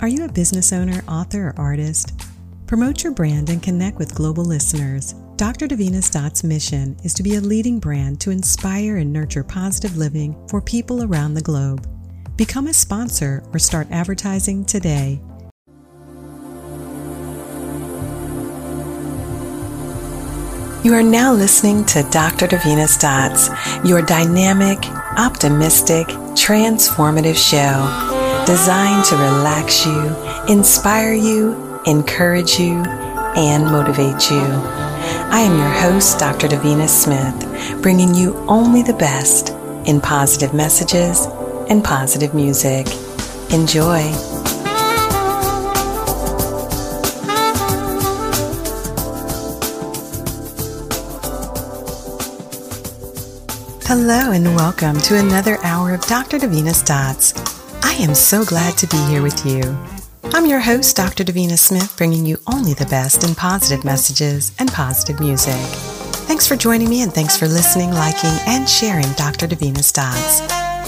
Are you a business owner, author, or artist? Promote your brand and connect with global listeners. Dr. Davina's Dots mission is to be a leading brand to inspire and nurture positive living for people around the globe. Become a sponsor or start advertising today. You are now listening to Dr. Davina's Dots, your dynamic, optimistic, transformative show designed to relax you, inspire you, encourage you, and motivate you. I am your host, Dr. Davina Smith, bringing you only the best in positive messages and positive music. Enjoy. Hello and welcome to another hour of Dr. Davina's Dots I am so glad to be here with you. I'm your host, Dr. Davina Smith, bringing you only the best in positive messages and positive music. Thanks for joining me and thanks for listening, liking, and sharing Dr. Davina's Dots.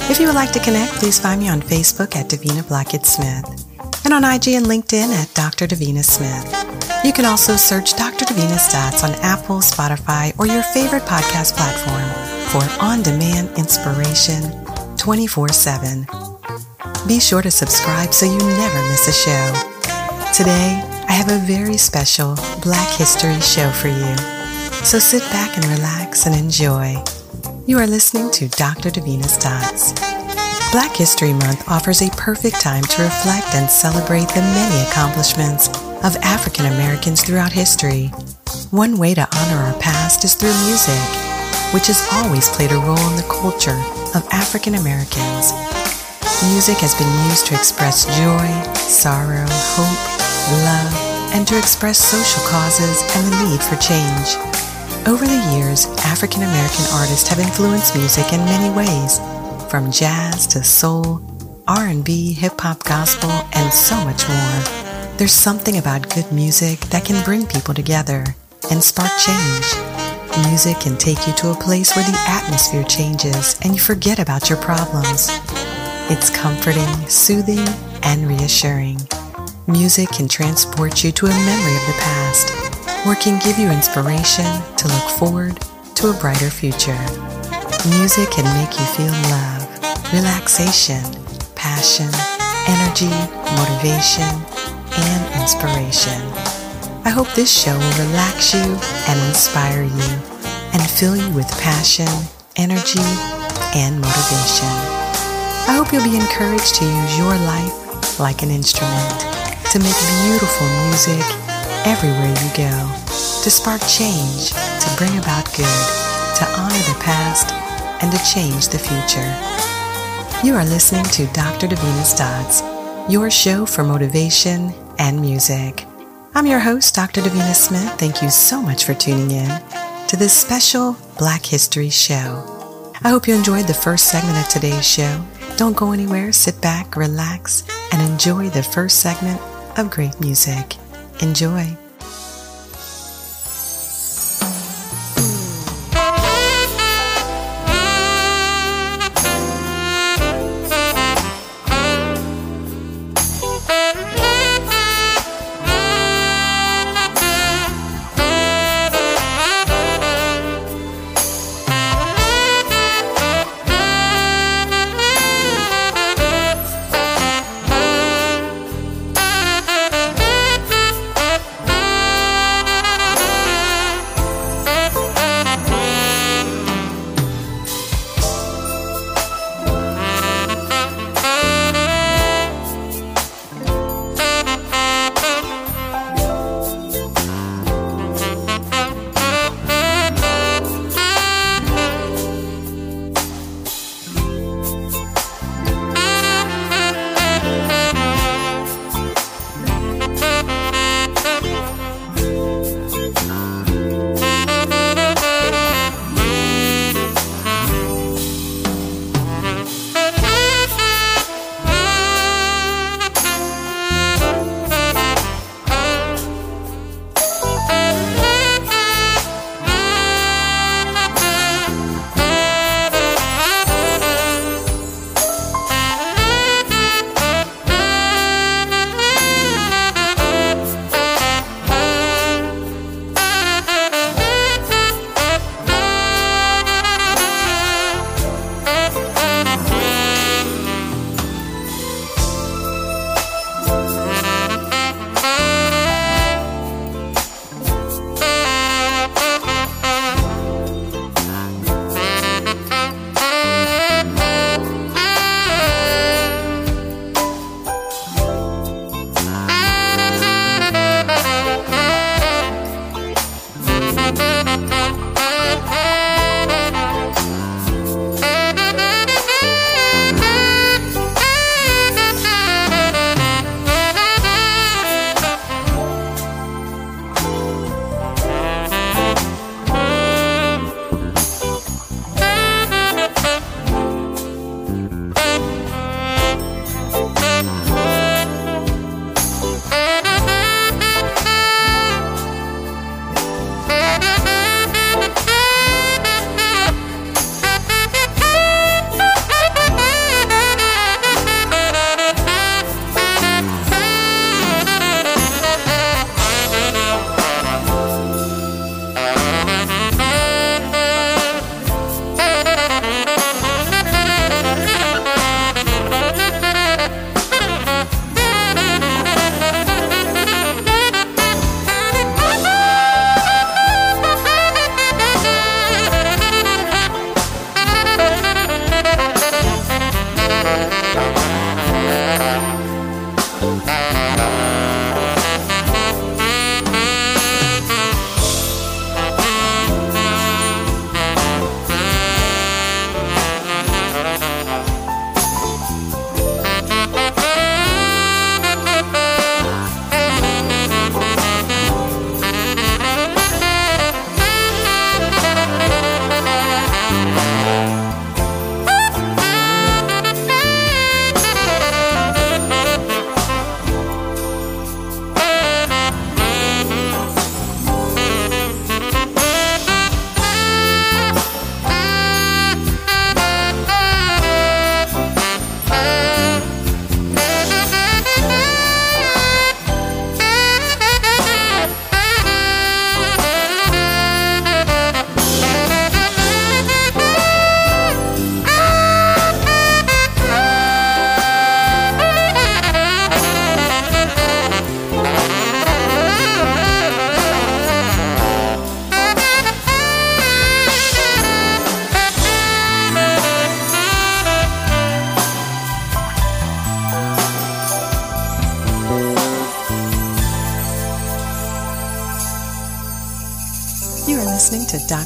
If you would like to connect, please find me on Facebook at Davina Blackett Smith and on IG and LinkedIn at Dr. Davina Smith. You can also search Dr. Davina's Dots on Apple, Spotify, or your favorite podcast platform for on-demand inspiration 24-7. Be sure to subscribe so you never miss a show. Today, I have a very special Black History show for you. So sit back and relax and enjoy. You are listening to Dr. Davina's Dots. Black History Month offers a perfect time to reflect and celebrate the many accomplishments of African Americans throughout history. One way to honor our past is through music, which has always played a role in the culture of African Americans. Music has been used to express joy, sorrow, hope, love, and to express social causes and the need for change. Over the years, African American artists have influenced music in many ways, from jazz to soul, R&B, hip hop, gospel, and so much more. There's something about good music that can bring people together and spark change. Music can take you to a place where the atmosphere changes and you forget about your problems. It's comforting, soothing, and reassuring. Music can transport you to a memory of the past, or can give you inspiration to look forward to a brighter future. Music can make you feel love, relaxation, passion, energy, motivation, and inspiration. I hope this show will relax you and inspire you and fill you with passion, energy, and motivation. I hope you'll be encouraged to use your life like an instrument to make beautiful music everywhere you go, to spark change, to bring about good, to honor the past, and to change the future. You are listening to Dr. Davina's Dots, your show for motivation and music. I'm your host, Dr. Davina Smith. Thank you so much for tuning in to this special Black History show. I hope you enjoyed the first segment of today's show don't go anywhere, sit back, relax, and enjoy the first segment of great music. Enjoy.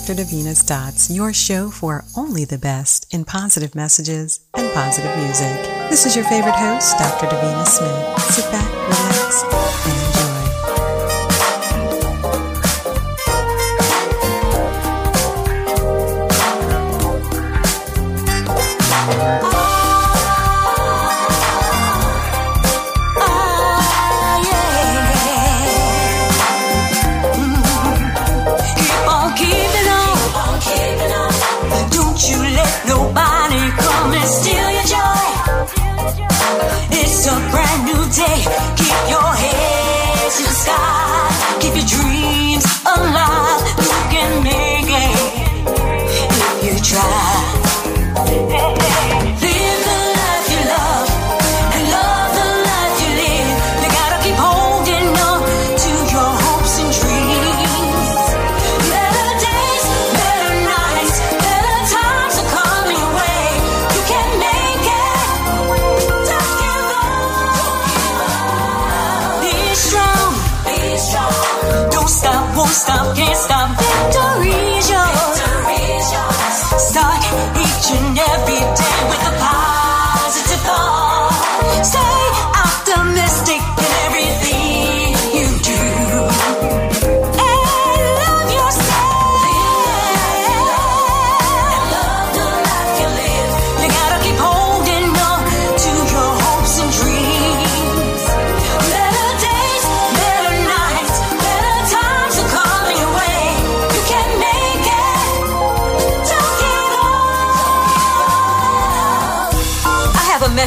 Dr. Davina's Dots, your show for only the best in positive messages and positive music. This is your favorite host, Dr. Davina Smith. Sit back,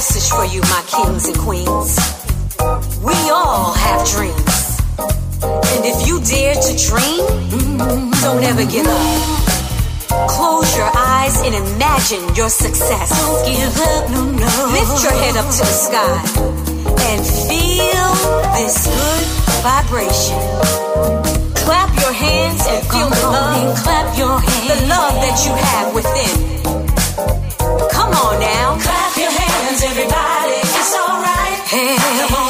message for you, my kings and queens. We all have dreams. And if you dare to dream, mm-hmm, don't ever give up. Close your eyes and imagine your success. Don't give up, no, no. Lift your head up to the sky and feel this good vibration. Clap your hands and feel the love. Clap your hands. The love that you have within. Come on now. Everybody. It's alright. Hey. Come on,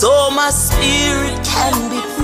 so my spirit can be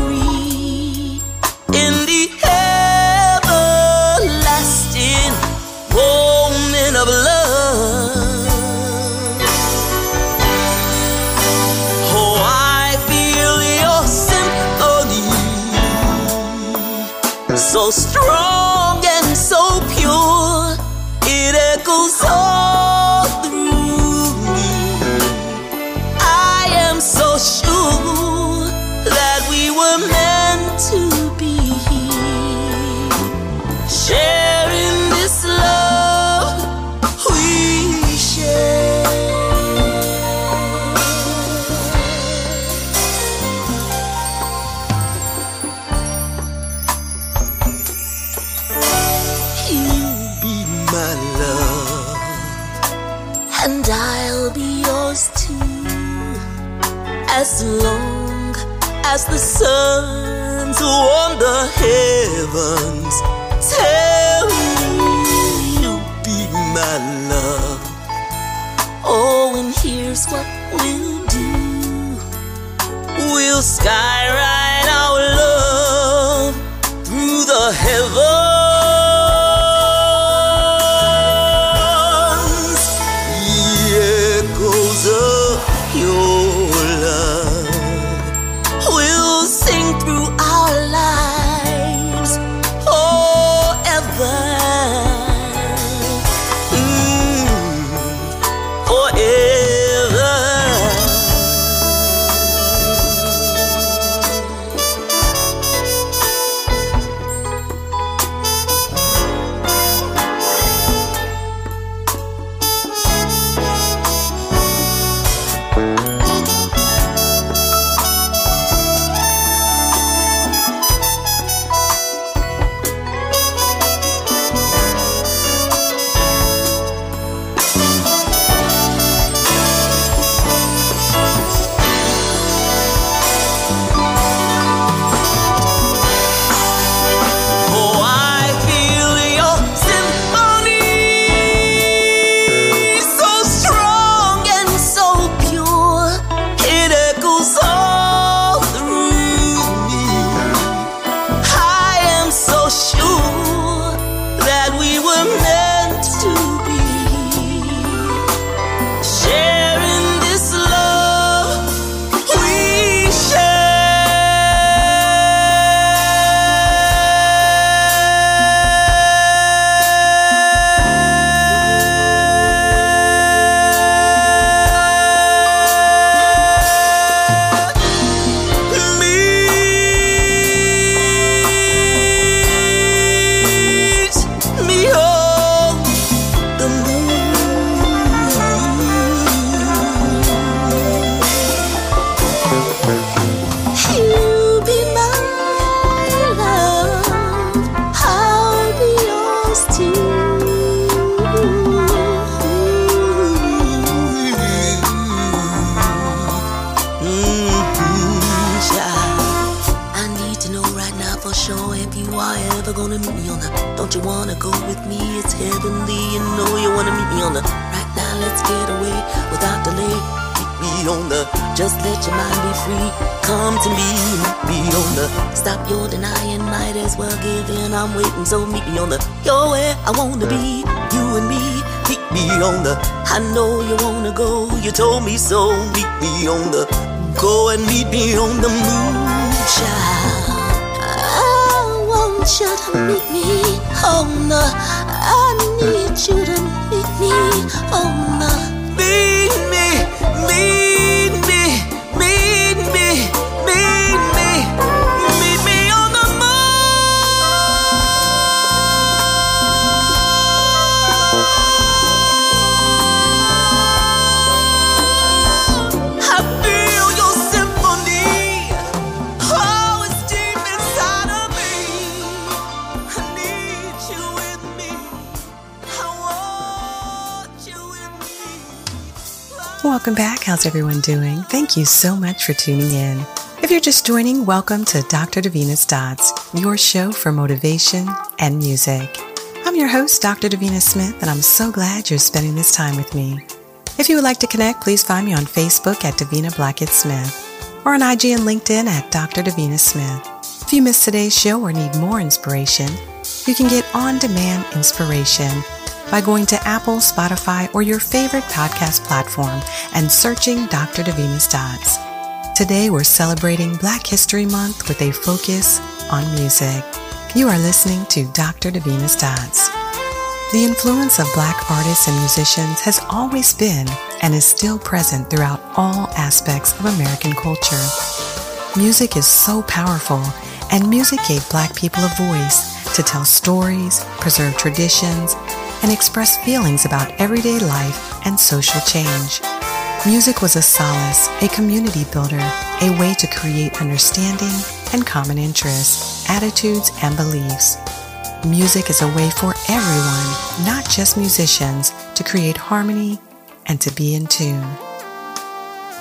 heavens tell me you'll be my love. Oh, and here's what we'll do. We'll sky Come to me, me on the stop your denying. Might as well give in. I'm waiting, so meet me on the you're where I wanna be. You and me, meet me on the. I know you wanna go. You told me so. Meet me on the go and meet me on the moon, child. I want you to meet me on the. I need you to meet me on the. Welcome back. How's everyone doing? Thank you so much for tuning in. If you're just joining, welcome to Dr. Davina's Dots, your show for motivation and music. I'm your host, Dr. Davina Smith, and I'm so glad you're spending this time with me. If you would like to connect, please find me on Facebook at Davina Blackett Smith or on IG and LinkedIn at Dr. Davina Smith. If you missed today's show or need more inspiration, you can get on demand inspiration by going to Apple, Spotify, or your favorite podcast platform and searching Dr. Davina's Dots. Today we're celebrating Black History Month with a focus on music. You are listening to Dr. Davina's Dots. The influence of black artists and musicians has always been and is still present throughout all aspects of American culture. Music is so powerful, and music gave black people a voice to tell stories, preserve traditions, and express feelings about everyday life and social change. Music was a solace, a community builder, a way to create understanding and common interests, attitudes, and beliefs. Music is a way for everyone, not just musicians, to create harmony and to be in tune.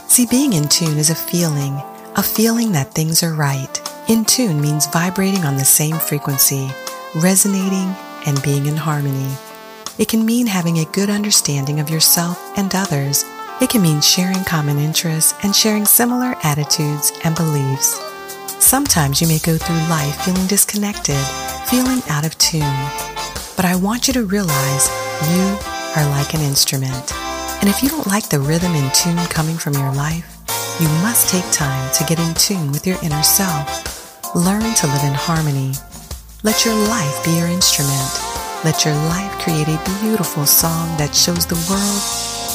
See, being in tune is a feeling, a feeling that things are right. In tune means vibrating on the same frequency, resonating, and being in harmony. It can mean having a good understanding of yourself and others. It can mean sharing common interests and sharing similar attitudes and beliefs. Sometimes you may go through life feeling disconnected, feeling out of tune. But I want you to realize you are like an instrument. And if you don't like the rhythm and tune coming from your life, you must take time to get in tune with your inner self. Learn to live in harmony. Let your life be your instrument. Let your life create a beautiful song that shows the world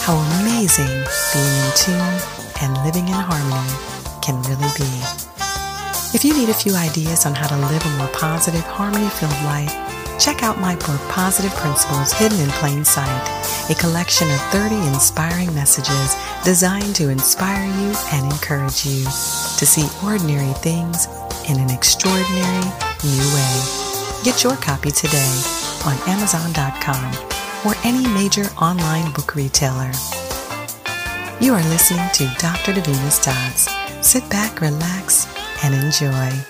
how amazing being in tune and living in harmony can really be. If you need a few ideas on how to live a more positive, harmony filled life, check out my book, Positive Principles Hidden in Plain Sight, a collection of 30 inspiring messages designed to inspire you and encourage you to see ordinary things in an extraordinary new way. Get your copy today on Amazon.com or any major online book retailer. You are listening to Dr. Davina Dodds. Sit back, relax, and enjoy.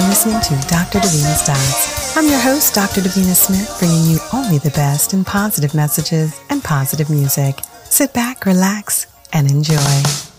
Listening to Dr. Davina's Dots. I'm your host, Dr. Davina Smith, bringing you only the best in positive messages and positive music. Sit back, relax, and enjoy.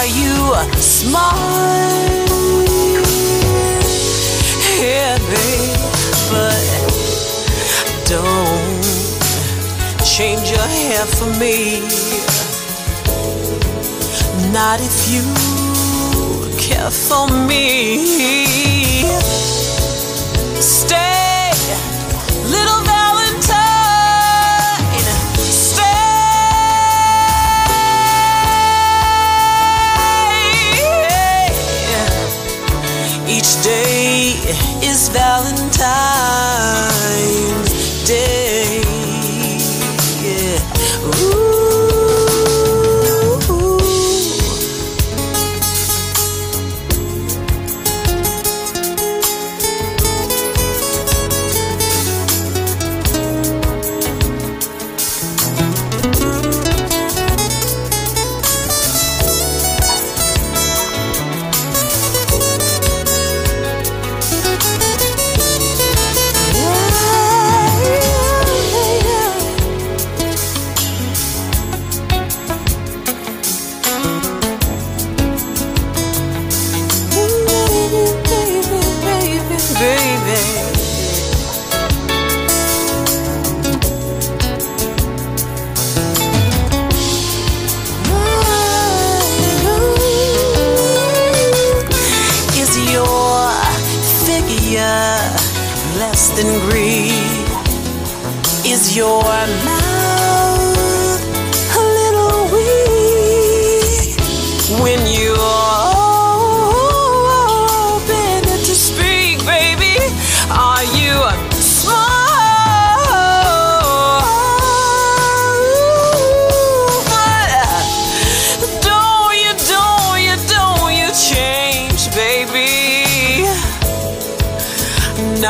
Are you smart? Yeah, babe, but don't change your hair for me. Not if you care for me. Stay, little day is Valentine's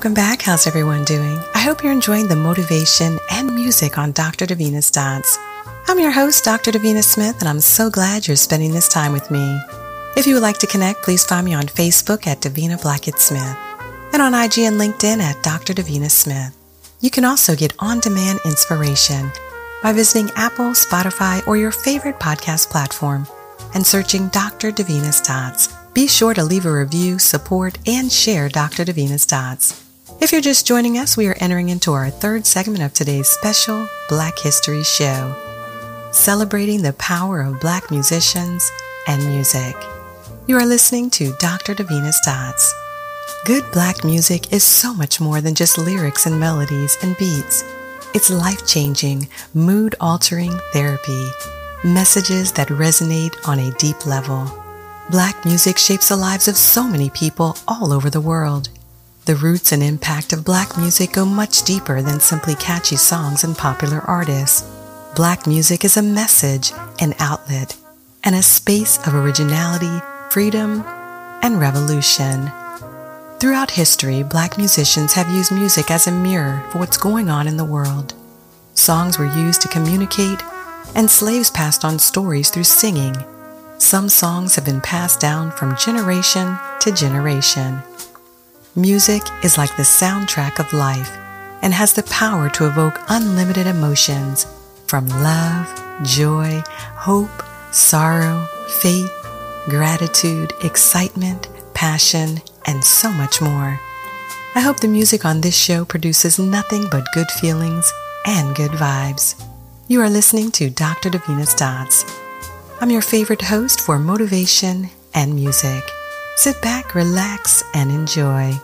Welcome back. How's everyone doing? I hope you're enjoying the motivation and music on Dr. Davina's Dots. I'm your host, Dr. Davina Smith, and I'm so glad you're spending this time with me. If you would like to connect, please find me on Facebook at Davina Blackett Smith and on IG and LinkedIn at Dr. Davina Smith. You can also get on-demand inspiration by visiting Apple, Spotify, or your favorite podcast platform and searching Dr. Davina's Dots. Be sure to leave a review, support, and share Dr. Davina's Dots. If you're just joining us, we are entering into our third segment of today's special Black History Show, celebrating the power of Black musicians and music. You are listening to Dr. Davina's Dots. Good Black music is so much more than just lyrics and melodies and beats. It's life changing, mood altering therapy, messages that resonate on a deep level. Black music shapes the lives of so many people all over the world. The roots and impact of black music go much deeper than simply catchy songs and popular artists. Black music is a message, an outlet, and a space of originality, freedom, and revolution. Throughout history, black musicians have used music as a mirror for what's going on in the world. Songs were used to communicate, and slaves passed on stories through singing some songs have been passed down from generation to generation. Music is like the soundtrack of life and has the power to evoke unlimited emotions from love, joy, hope, sorrow, faith, gratitude, excitement, passion, and so much more. I hope the music on this show produces nothing but good feelings and good vibes. You are listening to Dr. Davina's Dots. I'm your favorite host for motivation and music. Sit back, relax, and enjoy.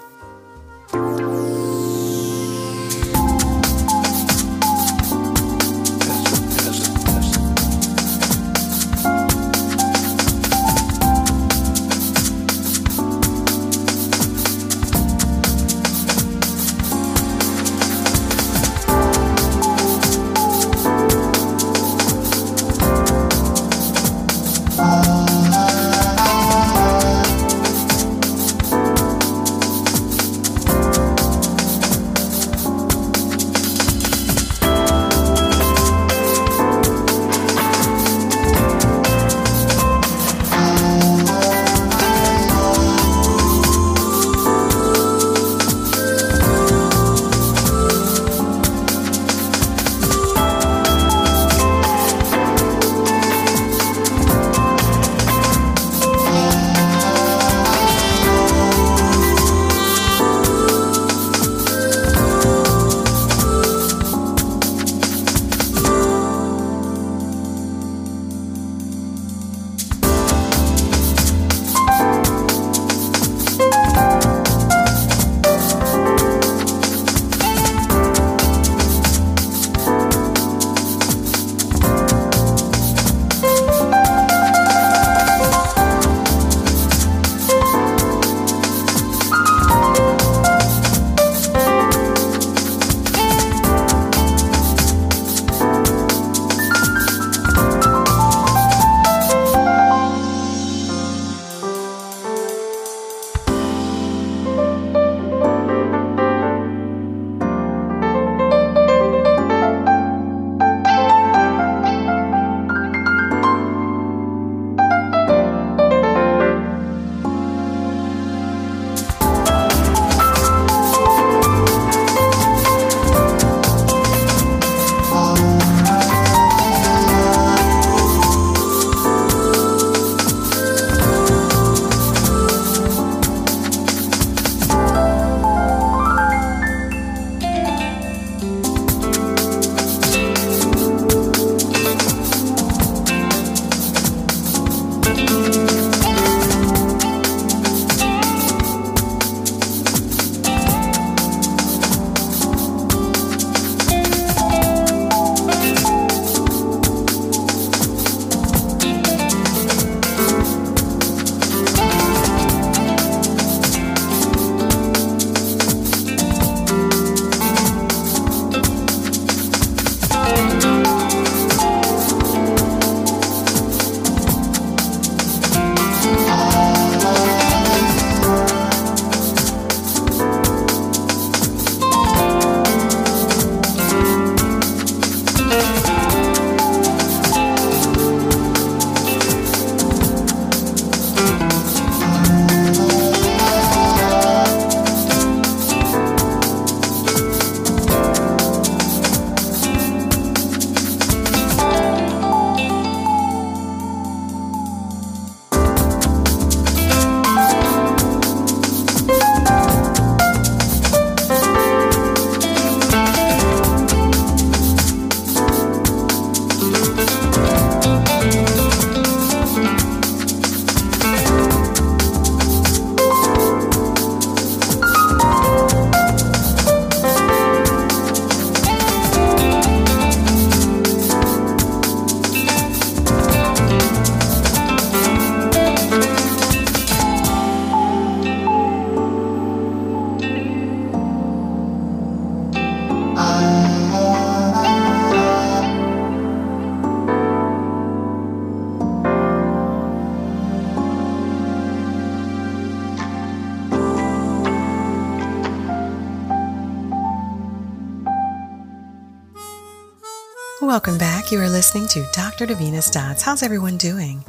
Back. You are listening to Dr. Davina's Dots. How's everyone doing?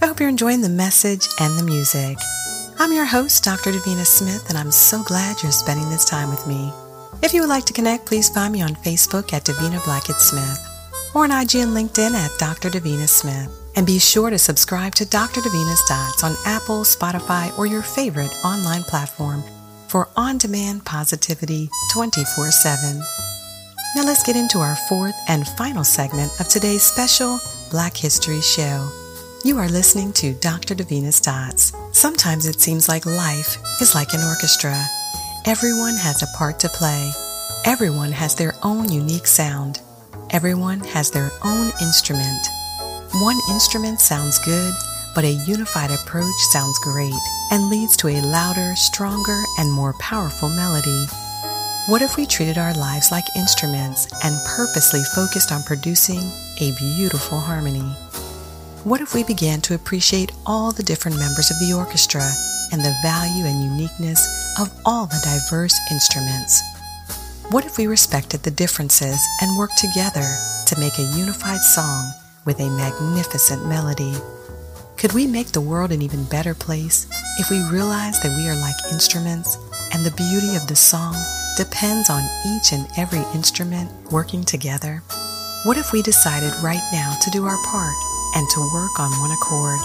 I hope you're enjoying the message and the music. I'm your host, Dr. Davina Smith, and I'm so glad you're spending this time with me. If you would like to connect, please find me on Facebook at Davina Blackett Smith or on IG and LinkedIn at Dr. Davina Smith. And be sure to subscribe to Dr. Davina's Dots on Apple, Spotify, or your favorite online platform for on demand positivity 24 7. Now let's get into our fourth and final segment of today's special Black History Show. You are listening to Dr. Davina's Dots. Sometimes it seems like life is like an orchestra. Everyone has a part to play. Everyone has their own unique sound. Everyone has their own instrument. One instrument sounds good, but a unified approach sounds great and leads to a louder, stronger, and more powerful melody. What if we treated our lives like instruments and purposely focused on producing a beautiful harmony? What if we began to appreciate all the different members of the orchestra and the value and uniqueness of all the diverse instruments? What if we respected the differences and worked together to make a unified song with a magnificent melody? Could we make the world an even better place if we realized that we are like instruments and the beauty of the song depends on each and every instrument working together? What if we decided right now to do our part and to work on one accord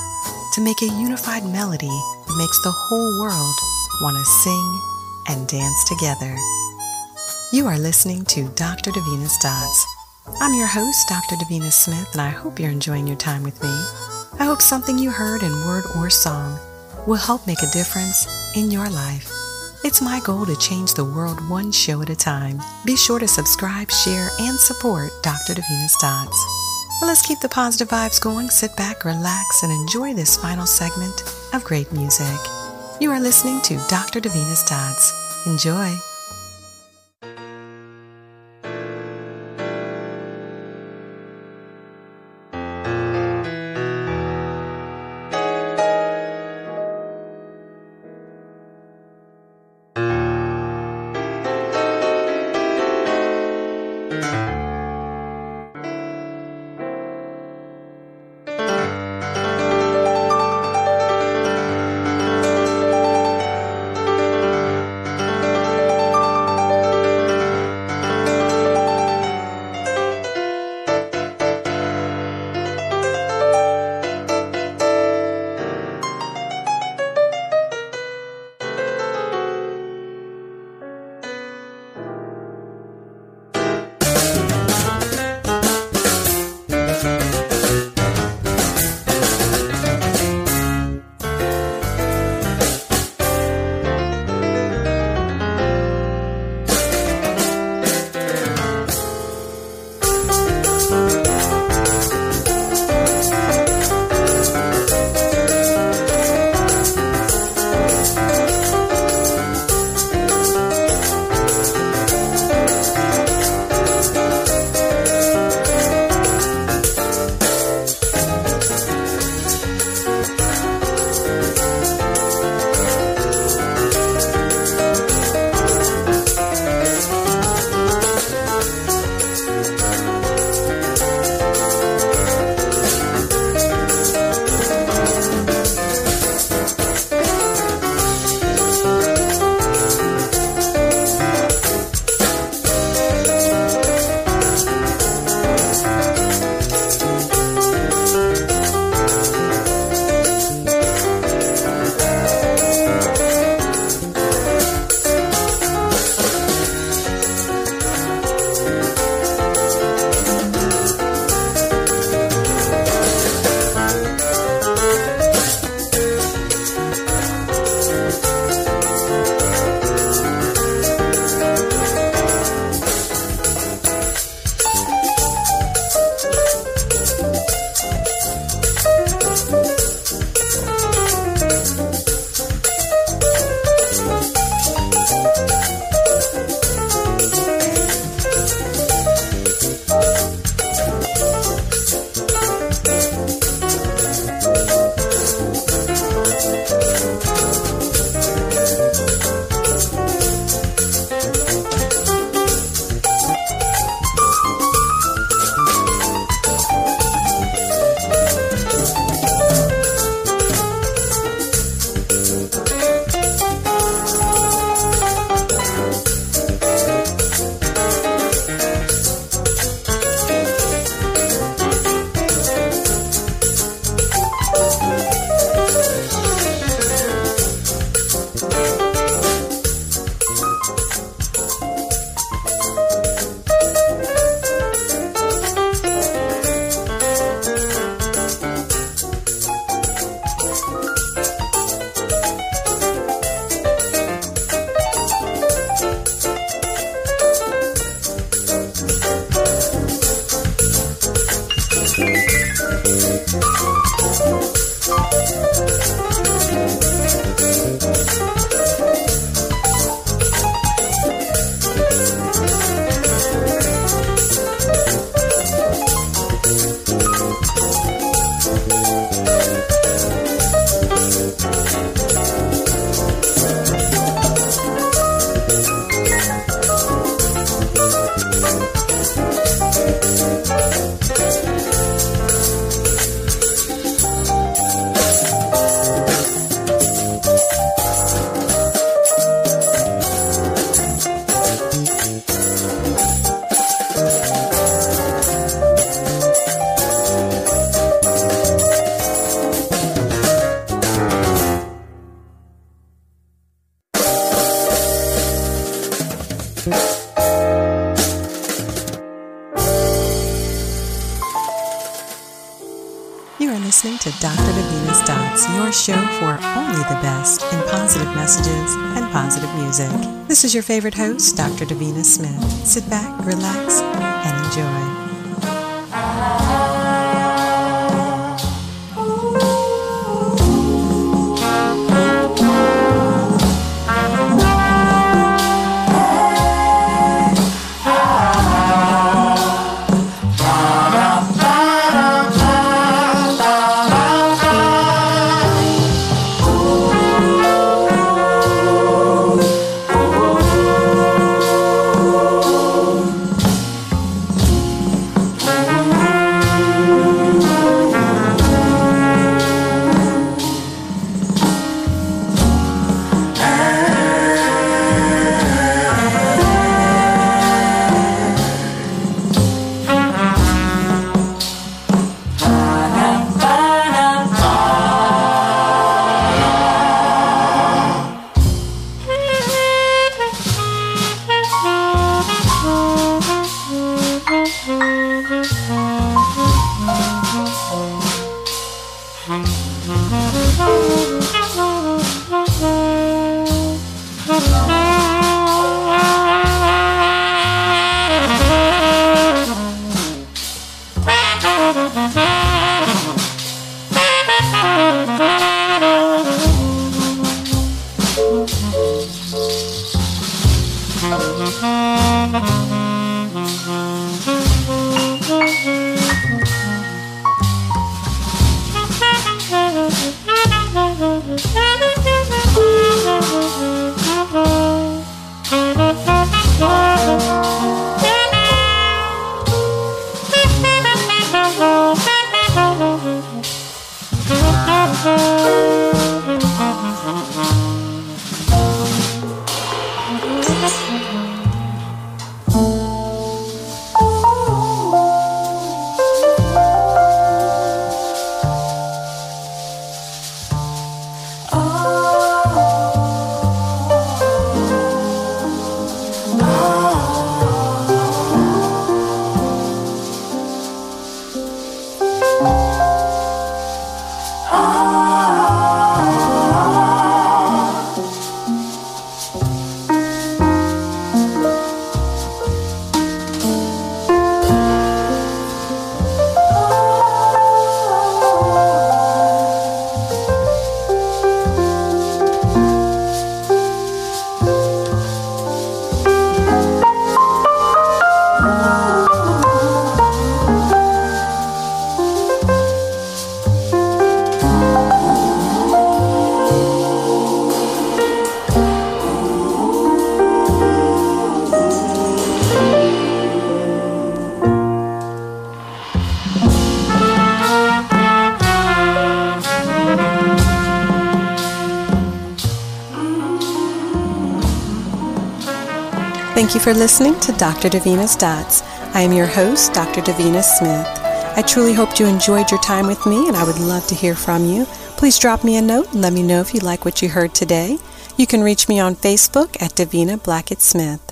to make a unified melody that makes the whole world want to sing and dance together? You are listening to Dr. Davina's Dots. I'm your host, Dr. Davina Smith, and I hope you're enjoying your time with me. I hope something you heard in word or song will help make a difference in your life. It's my goal to change the world one show at a time. Be sure to subscribe, share, and support Dr. Davina's Dots. Well, let's keep the positive vibes going. Sit back, relax, and enjoy this final segment of great music. You are listening to Dr. Davina's Dots. Enjoy. Show for only the best in positive messages and positive music. This is your favorite host, Dr. Davina Smith. Sit back, relax, and enjoy. Thank you for listening to Dr. Davina's Dots. I am your host, Dr. Davina Smith. I truly hope you enjoyed your time with me, and I would love to hear from you. Please drop me a note and let me know if you like what you heard today. You can reach me on Facebook at Davina Blackett Smith.